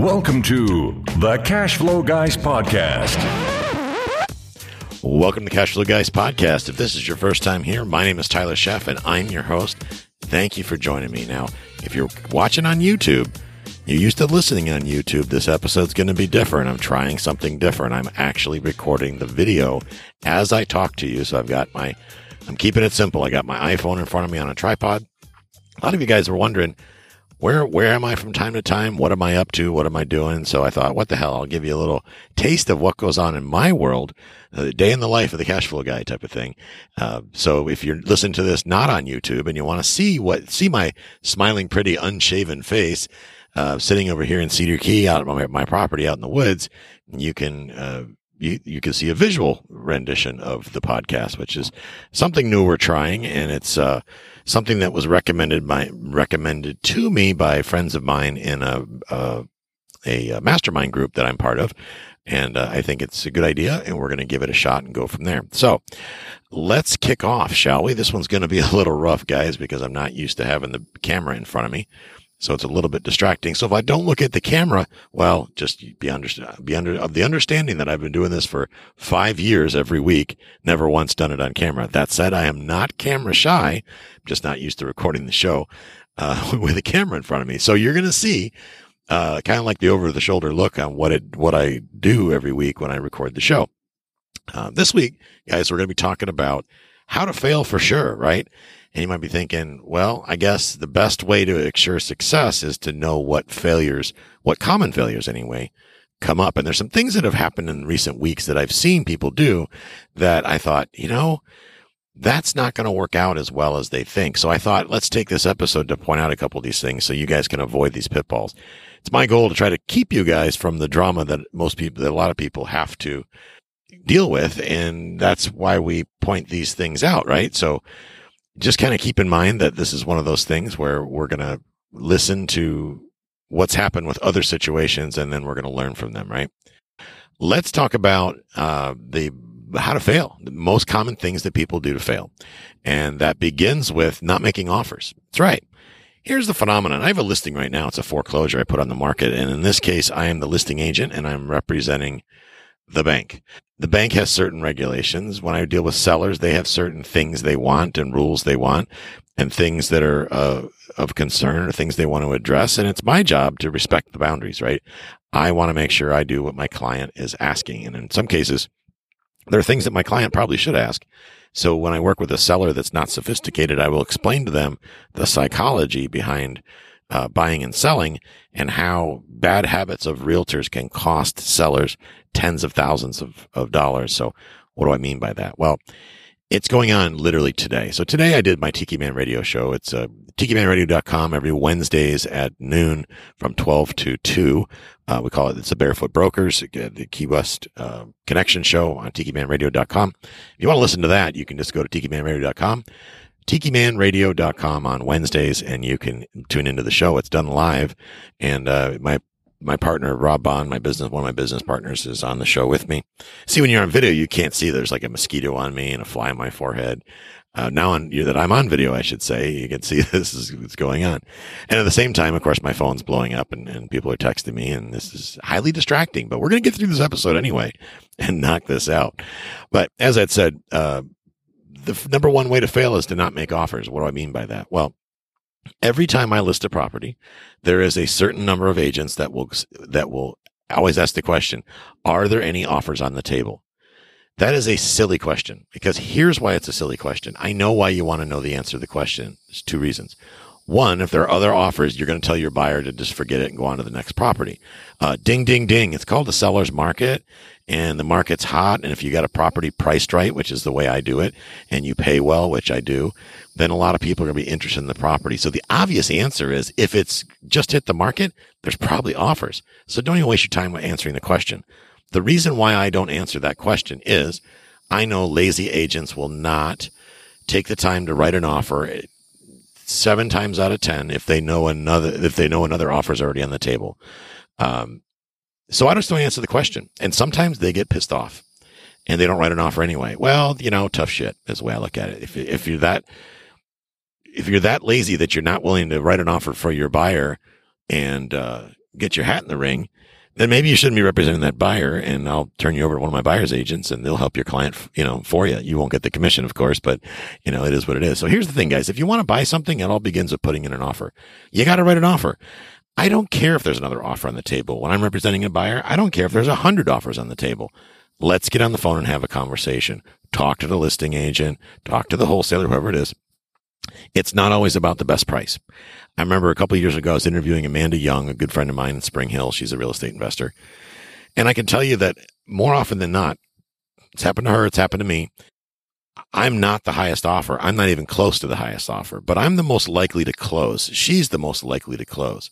Welcome to the Cash Flow Guys Podcast. Welcome to Cash Flow Guys Podcast. If this is your first time here, my name is Tyler Sheff and I'm your host. Thank you for joining me. Now, if you're watching on YouTube, you're used to listening on YouTube. This episode's going to be different. I'm trying something different. I'm actually recording the video as I talk to you. So I've got my, I'm keeping it simple. I got my iPhone in front of me on a tripod. A lot of you guys are wondering, where where am I from time to time? What am I up to? What am I doing? So I thought, what the hell? I'll give you a little taste of what goes on in my world, uh, the day in the life of the cash flow guy type of thing. Uh, so if you're listening to this not on YouTube and you want to see what see my smiling, pretty, unshaven face. Uh, sitting over here in Cedar Key out on my, my property out in the woods, you can, uh, you, you can see a visual rendition of the podcast, which is something new we're trying. And it's, uh, something that was recommended by, recommended to me by friends of mine in a, a, a mastermind group that I'm part of. And uh, I think it's a good idea, and we're going to give it a shot and go from there. So let's kick off, shall we? This one's going to be a little rough, guys, because I'm not used to having the camera in front of me. So it's a little bit distracting. So if I don't look at the camera, well, just be under, be under of the understanding that I've been doing this for five years every week, never once done it on camera. That said, I am not camera shy. I'm just not used to recording the show, uh, with a camera in front of me. So you're going to see, uh, kind of like the over the shoulder look on what it, what I do every week when I record the show. Uh, this week, guys, we're going to be talking about how to fail for sure, right? And you might be thinking, well, I guess the best way to ensure success is to know what failures, what common failures anyway, come up. And there's some things that have happened in recent weeks that I've seen people do that I thought, you know, that's not going to work out as well as they think. So I thought, let's take this episode to point out a couple of these things so you guys can avoid these pitfalls. It's my goal to try to keep you guys from the drama that most people, that a lot of people have to deal with. And that's why we point these things out, right? So just kind of keep in mind that this is one of those things where we're going to listen to what's happened with other situations and then we're going to learn from them, right? Let's talk about uh, the how to fail, the most common things that people do to fail. And that begins with not making offers. That's right. Here's the phenomenon. I have a listing right now. It's a foreclosure I put on the market. And in this case, I am the listing agent and I'm representing the bank. The bank has certain regulations. When I deal with sellers, they have certain things they want and rules they want and things that are uh, of concern or things they want to address. And it's my job to respect the boundaries, right? I want to make sure I do what my client is asking. And in some cases, there are things that my client probably should ask. So when I work with a seller that's not sophisticated, I will explain to them the psychology behind uh, buying and selling and how bad habits of realtors can cost sellers tens of thousands of, of dollars. So what do I mean by that? Well, it's going on literally today. So today I did my Tiki Man radio show. It's uh, tikimanradio.com every Wednesdays at noon from 12 to 2. Uh, we call it, it's a Barefoot Brokers, the Key West uh, connection show on tikimanradio.com. If you want to listen to that, you can just go to tikimanradio.com tikimanradio.com on Wednesdays and you can tune into the show. It's done live. And, uh, my, my partner, Rob Bond, my business, one of my business partners is on the show with me. See, when you're on video, you can't see there's like a mosquito on me and a fly on my forehead. Uh, now on you that I'm on video, I should say, you can see this is what's going on. And at the same time, of course, my phone's blowing up and, and people are texting me and this is highly distracting, but we're going to get through this episode anyway and knock this out. But as I said, uh, the number one way to fail is to not make offers. What do I mean by that? Well, every time I list a property, there is a certain number of agents that will, that will always ask the question, are there any offers on the table? That is a silly question because here's why it's a silly question. I know why you want to know the answer to the question. There's two reasons. One, if there are other offers, you're going to tell your buyer to just forget it and go on to the next property. Uh, ding, ding, ding. It's called the seller's market and the market's hot. And if you got a property priced right, which is the way I do it, and you pay well, which I do, then a lot of people are going to be interested in the property. So the obvious answer is if it's just hit the market, there's probably offers. So don't even waste your time answering the question. The reason why I don't answer that question is I know lazy agents will not take the time to write an offer seven times out of ten if they know another if they know another offer is already on the table. Um, so I just don't answer the question, and sometimes they get pissed off, and they don't write an offer anyway. Well, you know, tough shit is the way I look at it. If if you're that if you're that lazy that you're not willing to write an offer for your buyer and uh, get your hat in the ring, then maybe you shouldn't be representing that buyer and I'll turn you over to one of my buyer's agents and they'll help your client, you know, for you. You won't get the commission, of course, but you know, it is what it is. So here's the thing, guys. If you want to buy something, it all begins with putting in an offer. You got to write an offer. I don't care if there's another offer on the table. When I'm representing a buyer, I don't care if there's a hundred offers on the table. Let's get on the phone and have a conversation. Talk to the listing agent, talk to the wholesaler, whoever it is. It's not always about the best price. I remember a couple years ago, I was interviewing Amanda Young, a good friend of mine in Spring Hill. She's a real estate investor. And I can tell you that more often than not, it's happened to her, it's happened to me. I'm not the highest offer. I'm not even close to the highest offer, but I'm the most likely to close. She's the most likely to close.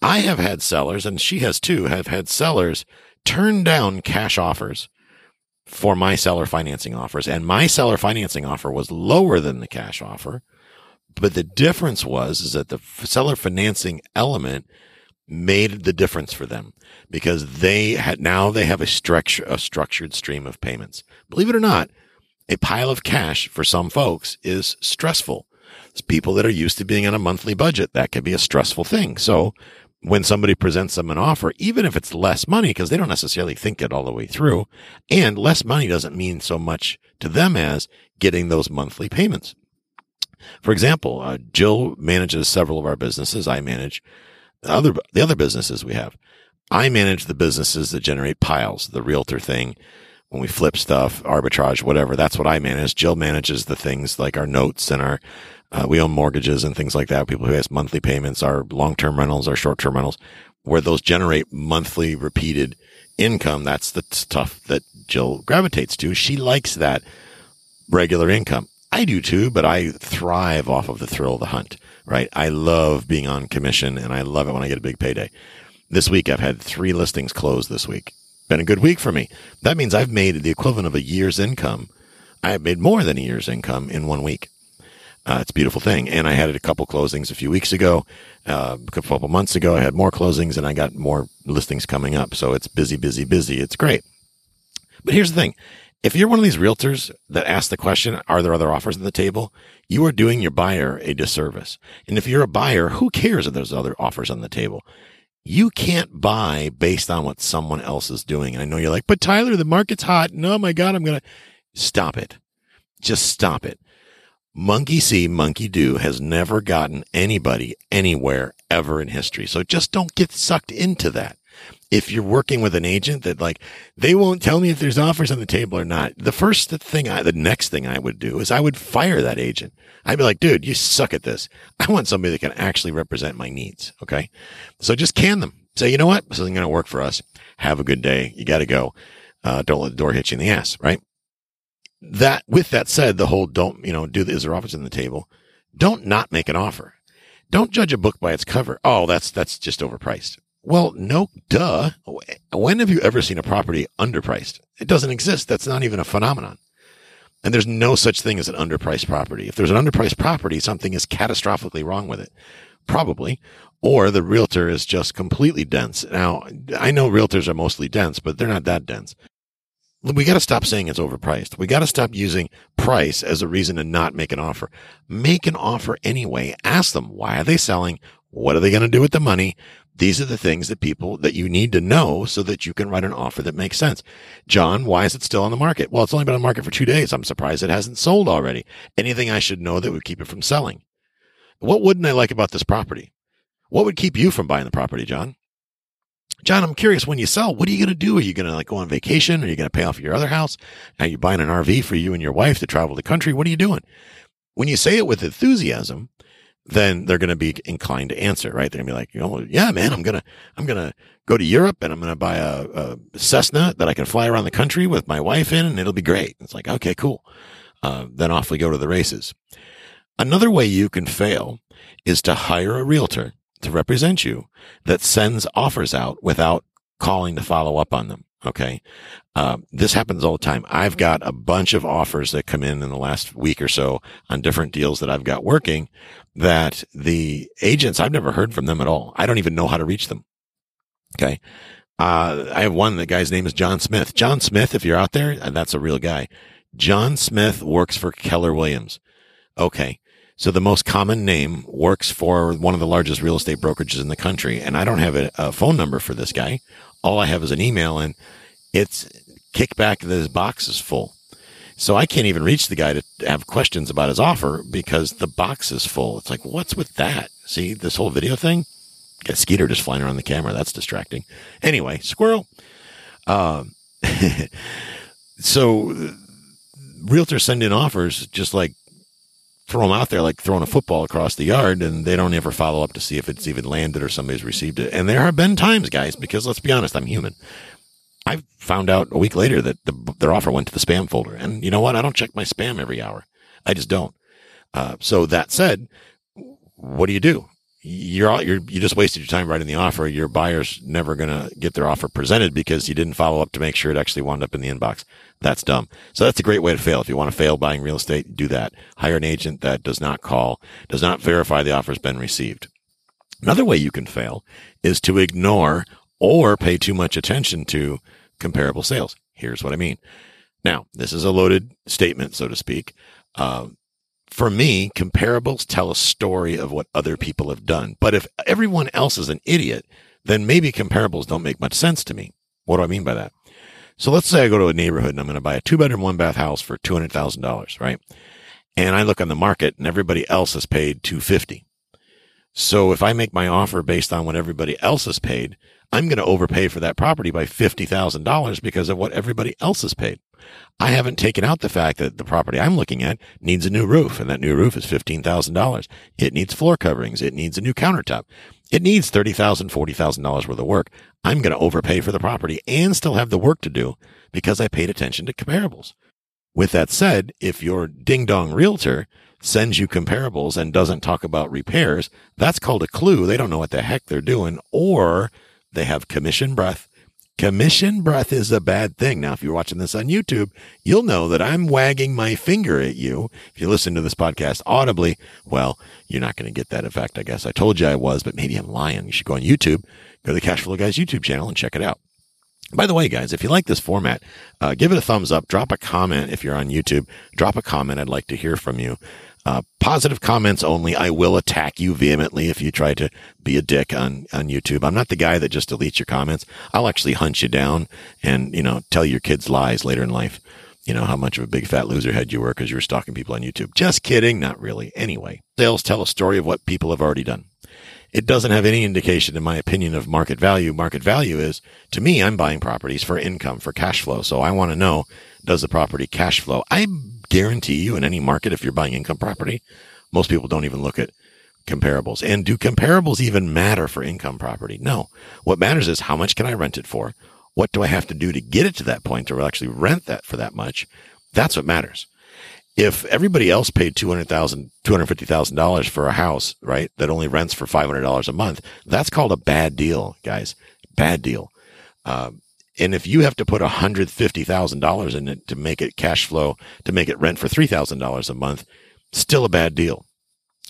I have had sellers, and she has too, have had sellers turn down cash offers for my seller financing offers. And my seller financing offer was lower than the cash offer. But the difference was is that the seller financing element made the difference for them because they had now they have a structure a structured stream of payments. Believe it or not, a pile of cash for some folks is stressful. It's people that are used to being on a monthly budget. That could be a stressful thing. So when somebody presents them an offer, even if it's less money, because they don't necessarily think it all the way through, and less money doesn't mean so much to them as getting those monthly payments. For example, uh, Jill manages several of our businesses. I manage the other, the other businesses we have. I manage the businesses that generate piles, the realtor thing, when we flip stuff, arbitrage, whatever. That's what I manage. Jill manages the things like our notes and our, uh, we own mortgages and things like that. People who has monthly payments, our long-term rentals, our short-term rentals, where those generate monthly repeated income. That's the stuff that Jill gravitates to. She likes that regular income. I do too, but I thrive off of the thrill of the hunt, right? I love being on commission and I love it when I get a big payday. This week I've had three listings closed this week. Been a good week for me. That means I've made the equivalent of a year's income. I have made more than a year's income in one week. Uh, it's a beautiful thing. And I had a couple closings a few weeks ago. Uh, a couple months ago, I had more closings and I got more listings coming up. So it's busy, busy, busy. It's great. But here's the thing. If you're one of these realtors that ask the question, are there other offers on the table? You are doing your buyer a disservice. And if you're a buyer, who cares if there's other offers on the table? You can't buy based on what someone else is doing. And I know you're like, but Tyler, the market's hot. No, my God, I'm going to stop it. Just stop it. Monkey see, monkey do has never gotten anybody anywhere ever in history. So just don't get sucked into that if you're working with an agent that like they won't tell me if there's offers on the table or not. The first thing i the next thing i would do is i would fire that agent. I'd be like dude you suck at this. I want somebody that can actually represent my needs. Okay? So just can them. Say you know what? This isn't going to work for us. Have a good day. You got to go. Uh, don't let the door hit you in the ass. Right? That with that said the whole don't you know do the, is there offers on the table? Don't not make an offer. Don't judge a book by its cover. Oh that's that's just overpriced well, no, duh. When have you ever seen a property underpriced? It doesn't exist. That's not even a phenomenon. And there's no such thing as an underpriced property. If there's an underpriced property, something is catastrophically wrong with it. Probably. Or the realtor is just completely dense. Now, I know realtors are mostly dense, but they're not that dense. We got to stop saying it's overpriced. We got to stop using price as a reason to not make an offer. Make an offer anyway. Ask them, why are they selling? What are they going to do with the money? These are the things that people that you need to know so that you can write an offer that makes sense. John, why is it still on the market? Well, it's only been on the market for two days. I'm surprised it hasn't sold already. Anything I should know that would keep it from selling? What wouldn't I like about this property? What would keep you from buying the property, John? John, I'm curious when you sell, what are you going to do? Are you going to like go on vacation? Are you going to pay off your other house? Are you buying an RV for you and your wife to travel the country? What are you doing? When you say it with enthusiasm, then they're going to be inclined to answer, right? They're going to be like, you know, yeah, man, I'm going to, I'm to go to Europe and I'm going to buy a, a, Cessna that I can fly around the country with my wife in and it'll be great. It's like, okay, cool. Uh, then off we go to the races. Another way you can fail is to hire a realtor to represent you that sends offers out without calling to follow up on them. Okay. Uh, this happens all the time. I've got a bunch of offers that come in in the last week or so on different deals that I've got working that the agents, I've never heard from them at all. I don't even know how to reach them. Okay. Uh, I have one, the guy's name is John Smith. John Smith, if you're out there, that's a real guy. John Smith works for Keller Williams. Okay. So the most common name works for one of the largest real estate brokerages in the country. And I don't have a, a phone number for this guy. All I have is an email and it's kickback that his box is full. So I can't even reach the guy to have questions about his offer because the box is full. It's like, what's with that? See this whole video thing? Got a Skeeter just flying around the camera. That's distracting. Anyway, squirrel. Um, so realtors send in offers just like throw them out there like throwing a football across the yard and they don't ever follow up to see if it's even landed or somebody's received it. And there have been times, guys, because let's be honest, I'm human. I found out a week later that the, their offer went to the spam folder. And you know what? I don't check my spam every hour. I just don't. Uh, so that said, what do you do? You're all, you're, you just wasted your time writing the offer. Your buyer's never going to get their offer presented because you didn't follow up to make sure it actually wound up in the inbox. That's dumb. So that's a great way to fail. If you want to fail buying real estate, do that. Hire an agent that does not call, does not verify the offer's been received. Another way you can fail is to ignore or pay too much attention to comparable sales. Here's what I mean. Now, this is a loaded statement, so to speak. Uh, for me, comparables tell a story of what other people have done. But if everyone else is an idiot, then maybe comparables don't make much sense to me. What do I mean by that? So let's say I go to a neighborhood and I'm going to buy a two bedroom, one bath house for $200,000, right? And I look on the market and everybody else has paid 250. So if I make my offer based on what everybody else has paid, I'm going to overpay for that property by $50,000 because of what everybody else has paid. I haven't taken out the fact that the property I'm looking at needs a new roof and that new roof is $15,000. It needs floor coverings. It needs a new countertop. It needs $30,000, $40,000 worth of work. I'm going to overpay for the property and still have the work to do because I paid attention to comparables. With that said, if your ding dong realtor sends you comparables and doesn't talk about repairs, that's called a clue. They don't know what the heck they're doing or they have commission breath. Commission breath is a bad thing. Now, if you're watching this on YouTube, you'll know that I'm wagging my finger at you. If you listen to this podcast audibly, well, you're not going to get that effect, I guess. I told you I was, but maybe I'm lying. You should go on YouTube, go to the Cash Flow Guys YouTube channel and check it out. By the way, guys, if you like this format, uh, give it a thumbs up. Drop a comment if you're on YouTube. Drop a comment. I'd like to hear from you. Uh, positive comments only. I will attack you vehemently if you try to be a dick on, on YouTube. I'm not the guy that just deletes your comments. I'll actually hunt you down and, you know, tell your kids lies later in life. You know, how much of a big fat loser head you were because you were stalking people on YouTube. Just kidding. Not really. Anyway, sales tell a story of what people have already done. It doesn't have any indication, in my opinion, of market value. Market value is, to me, I'm buying properties for income, for cash flow. So I want to know, does the property cash flow? I guarantee you in any market, if you're buying income property, most people don't even look at comparables. And do comparables even matter for income property? No. What matters is how much can I rent it for? What do I have to do to get it to that point to actually rent that for that much? That's what matters. If everybody else paid $200,000, $250,000 for a house, right, that only rents for $500 a month, that's called a bad deal, guys. Bad deal. Um, and if you have to put $150,000 in it to make it cash flow, to make it rent for $3,000 a month, still a bad deal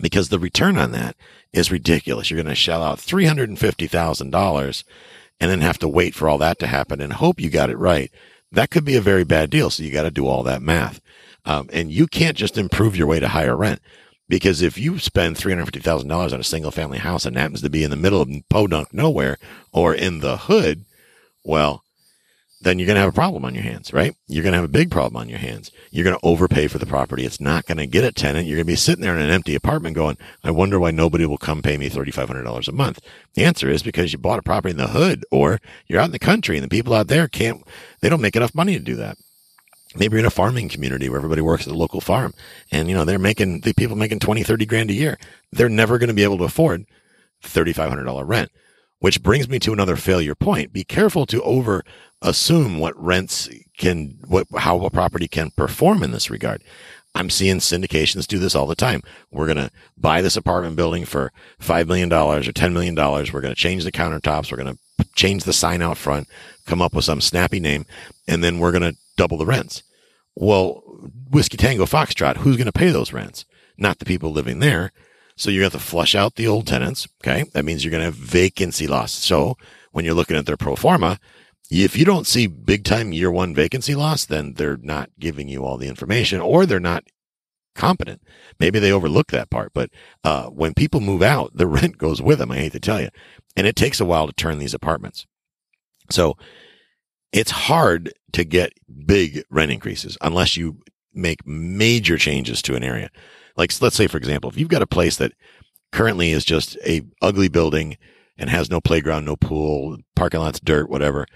because the return on that is ridiculous. You're going to shell out $350,000 and then have to wait for all that to happen and hope you got it right. That could be a very bad deal. So you got to do all that math. Um, and you can't just improve your way to higher rent because if you spend $350,000 on a single family house and happens to be in the middle of podunk nowhere or in the hood, well, then you're going to have a problem on your hands, right? You're going to have a big problem on your hands. You're going to overpay for the property. It's not going to get a tenant. You're going to be sitting there in an empty apartment going, I wonder why nobody will come pay me $3,500 a month. The answer is because you bought a property in the hood or you're out in the country and the people out there can't, they don't make enough money to do that. Maybe you're in a farming community where everybody works at a local farm and, you know, they're making, the people making 20, 30 grand a year. They're never going to be able to afford $3,500 rent. Which brings me to another failure point. Be careful to over assume what rents can, what, how a property can perform in this regard. I'm seeing syndications do this all the time. We're going to buy this apartment building for $5 million or $10 million. We're going to change the countertops. We're going to change the sign out front, come up with some snappy name, and then we're going to double the rents. Well, Whiskey Tango Foxtrot, who's going to pay those rents? Not the people living there. So you're going to have to flush out the old tenants. Okay. That means you're going to have vacancy loss. So when you're looking at their pro forma, if you don't see big time year one vacancy loss, then they're not giving you all the information or they're not competent. Maybe they overlook that part, but uh, when people move out, the rent goes with them. I hate to tell you, and it takes a while to turn these apartments. So it's hard to get big rent increases unless you make major changes to an area. Like let's say, for example, if you've got a place that currently is just a ugly building and has no playground, no pool, parking lot's dirt, whatever.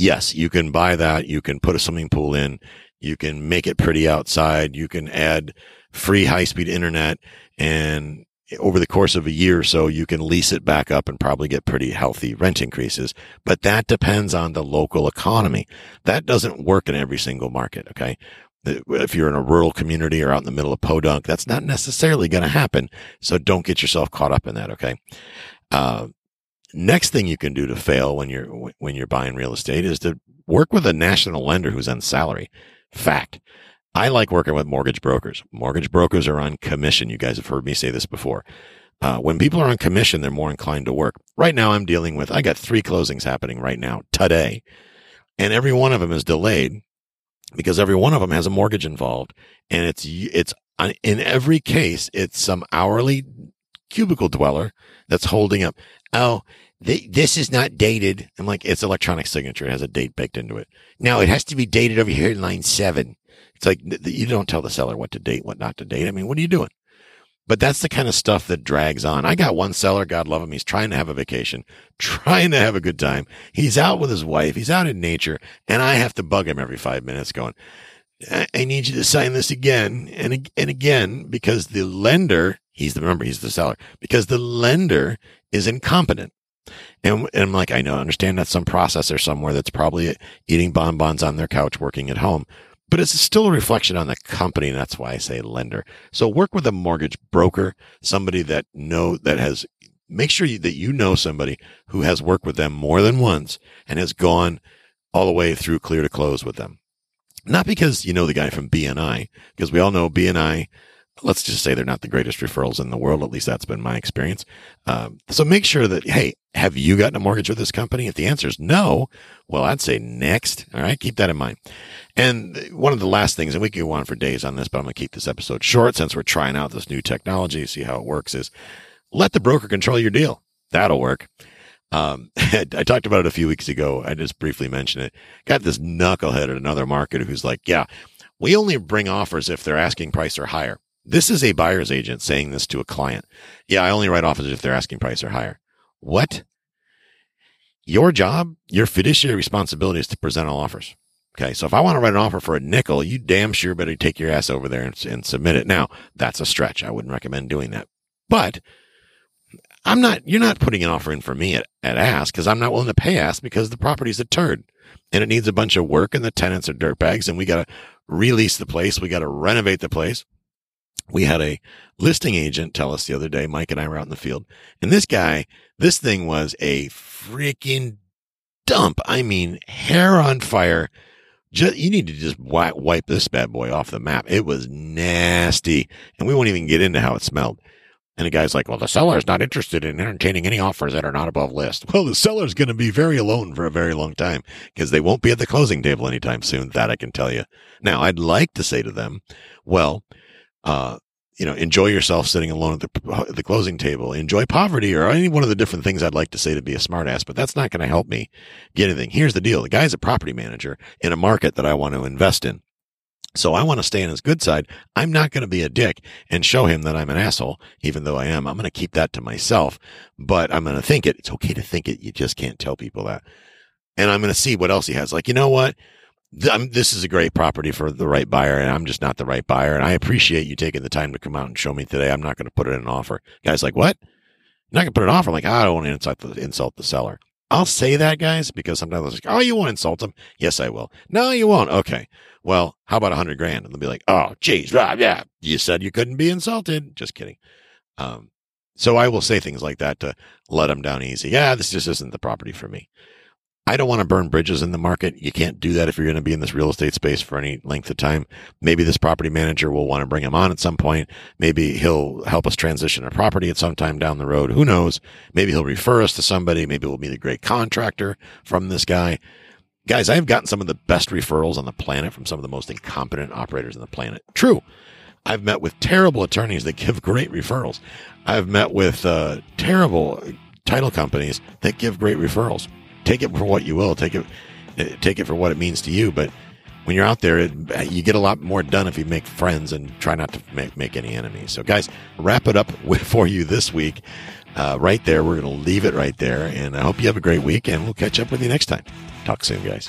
Yes, you can buy that. You can put a swimming pool in. You can make it pretty outside. You can add free high speed internet and over the course of a year or so, you can lease it back up and probably get pretty healthy rent increases. But that depends on the local economy. That doesn't work in every single market. Okay. If you're in a rural community or out in the middle of podunk, that's not necessarily going to happen. So don't get yourself caught up in that. Okay. Uh, next thing you can do to fail when you're, when you're buying real estate is to work with a national lender who's on salary. Fact. I like working with mortgage brokers. Mortgage brokers are on commission. You guys have heard me say this before. Uh, when people are on commission, they're more inclined to work. Right now, I'm dealing with, I got three closings happening right now today, and every one of them is delayed because every one of them has a mortgage involved. And it's, it's in every case, it's some hourly cubicle dweller that's holding up. Oh, this is not dated. I'm like, it's electronic signature. It has a date baked into it. Now it has to be dated over here in line seven. It's like you don't tell the seller what to date, what not to date. I mean, what are you doing? But that's the kind of stuff that drags on. I got one seller, God love him. He's trying to have a vacation, trying to have a good time. He's out with his wife. He's out in nature. And I have to bug him every five minutes going, I need you to sign this again and, and again because the lender, he's the, remember, he's the seller because the lender is incompetent. And, and I'm like, I know, understand that some processor somewhere that's probably eating bonbons on their couch working at home but it's still a reflection on the company. And that's why I say lender. So work with a mortgage broker, somebody that know that has make sure that you know somebody who has worked with them more than once and has gone all the way through clear to close with them. Not because you know the guy from BNI, because we all know BNI let's just say they're not the greatest referrals in the world. At least that's been my experience. Um, so make sure that, hey, have you gotten a mortgage with this company? If the answer is no, well, I'd say next. All right. Keep that in mind. And one of the last things, and we can go on for days on this, but I'm going to keep this episode short since we're trying out this new technology, see how it works is let the broker control your deal. That'll work. Um, I talked about it a few weeks ago. I just briefly mentioned it. Got this knucklehead at another market who's like, yeah, we only bring offers if their asking price or higher. This is a buyer's agent saying this to a client. Yeah, I only write offers if their asking price or higher. What? Your job, your fiduciary responsibility is to present all offers. Okay. So if I want to write an offer for a nickel, you damn sure better take your ass over there and, and submit it. Now that's a stretch. I wouldn't recommend doing that, but I'm not, you're not putting an offer in for me at, at ask because I'm not willing to pay ask because the property's a turd and it needs a bunch of work and the tenants are dirtbags and we got to release the place. We got to renovate the place we had a listing agent tell us the other day, Mike and I were out in the field, and this guy, this thing was a freaking dump. I mean, hair on fire. Just, you need to just wipe, wipe this bad boy off the map. It was nasty. And we won't even get into how it smelled. And the guy's like, well, the seller's not interested in entertaining any offers that are not above list. Well, the seller's going to be very alone for a very long time because they won't be at the closing table anytime soon. That I can tell you. Now, I'd like to say to them, well, uh, you know, enjoy yourself sitting alone at the, the closing table, enjoy poverty or any one of the different things I'd like to say to be a smartass, but that's not going to help me get anything. Here's the deal. The guy's a property manager in a market that I want to invest in. So I want to stay on his good side. I'm not going to be a dick and show him that I'm an asshole, even though I am. I'm going to keep that to myself, but I'm going to think it. It's okay to think it. You just can't tell people that. And I'm going to see what else he has. Like, you know what? This is a great property for the right buyer, and I'm just not the right buyer. And I appreciate you taking the time to come out and show me today. I'm not going to put it in an offer. Guys, like what? I'm not going to put an offer. I'm like, I don't want to insult the, seller. I'll say that, guys, because sometimes I'm like, oh, you won't insult them. Yes, I will. No, you won't. Okay. Well, how about a hundred grand? And they'll be like, oh, geez, ah, yeah, you said you couldn't be insulted. Just kidding. Um, so I will say things like that to let them down easy. Yeah, this just isn't the property for me. I don't want to burn bridges in the market. You can't do that if you're going to be in this real estate space for any length of time. Maybe this property manager will want to bring him on at some point. Maybe he'll help us transition a property at some time down the road. Who knows? Maybe he'll refer us to somebody. Maybe we'll meet a great contractor from this guy. Guys, I've gotten some of the best referrals on the planet from some of the most incompetent operators on the planet. True. I've met with terrible attorneys that give great referrals. I've met with uh, terrible title companies that give great referrals. Take it for what you will. Take it, eh, take it for what it means to you. But when you're out there, it, you get a lot more done if you make friends and try not to make, make any enemies. So, guys, wrap it up for you this week. Uh, right there, we're going to leave it right there. And I hope you have a great week, and we'll catch up with you next time. Talk soon, guys.